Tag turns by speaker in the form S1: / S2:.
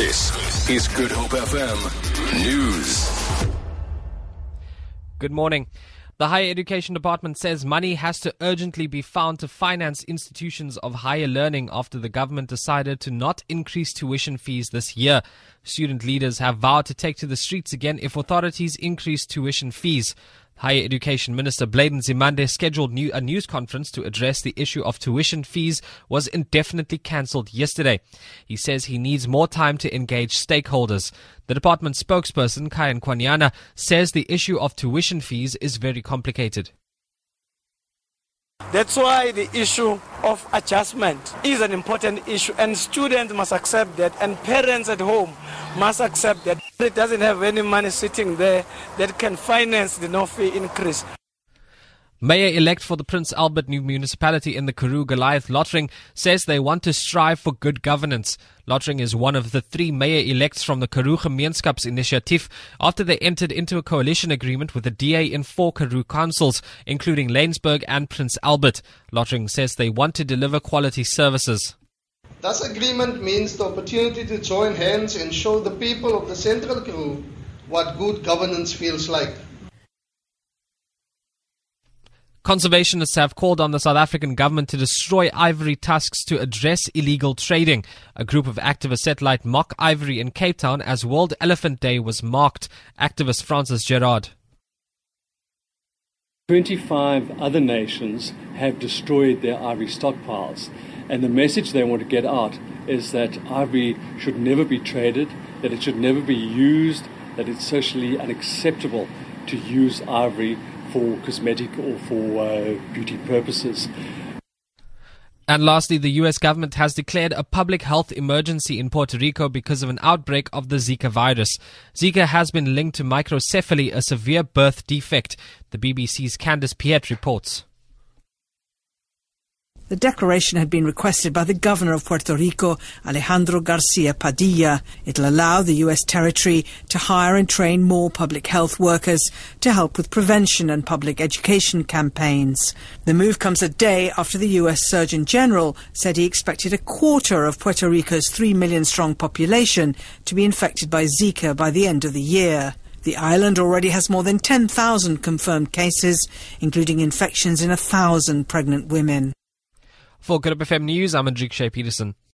S1: This is Good Hope FM News.
S2: Good morning. The Higher Education Department says money has to urgently be found to finance institutions of higher learning after the government decided to not increase tuition fees this year. Student leaders have vowed to take to the streets again if authorities increase tuition fees. Higher Education Minister Blade Nzimande scheduled new, a news conference to address the issue of tuition fees was indefinitely cancelled yesterday. He says he needs more time to engage stakeholders. The department spokesperson, Khaya Nkwanyana, says the issue of tuition fees is very complicated.
S3: That's why the issue of adjustment is an important issue, and students must accept that, and parents at home must accept that. It doesn't have any money sitting there that can finance the no fee increase.
S2: Mayor elect for the Prince Albert new municipality in the Karoo Goliath Lottering says they want to strive for good governance. Lottering is one of the three mayor elects from the Karoo Gemeenskaps Initiative after they entered into a coalition agreement with the DA in four Karoo councils, including Laingsburg and Prince Albert. Lottering says they want to deliver quality services.
S4: This agreement means the opportunity to join hands and show the people of the Central Karoo what good governance feels like.
S2: Conservationists have called on the South African government to destroy ivory tusks to address illegal trading. A group of activists set light mock ivory in Cape Town as World Elephant Day was marked. Activist Francis Gerard.
S5: 25 other nations have destroyed their ivory stockpiles. And the message they want to get out is that ivory should never be traded, that it should never be used, that it's socially unacceptable to use ivory for cosmetic or for uh, beauty purposes.
S2: And lastly, the US government has declared a public health emergency in Puerto Rico because of an outbreak of the Zika virus. Zika has been linked to microcephaly, a severe birth defect. The BBC's Candice Piet reports.
S6: The declaration had been requested by the governor of Puerto Rico, Alejandro Garcia Padilla. It'll allow the U.S. territory to hire and train more public health workers to help with prevention and public education campaigns. The move comes a day after the U.S. Surgeon General said he expected a quarter of Puerto Rico's 3 million strong population to be infected by Zika by the end of the year. The island already has more than 10,000 confirmed cases, including infections in a thousand pregnant women.
S2: For Good FM News, I'm Andrik Shea Peterson.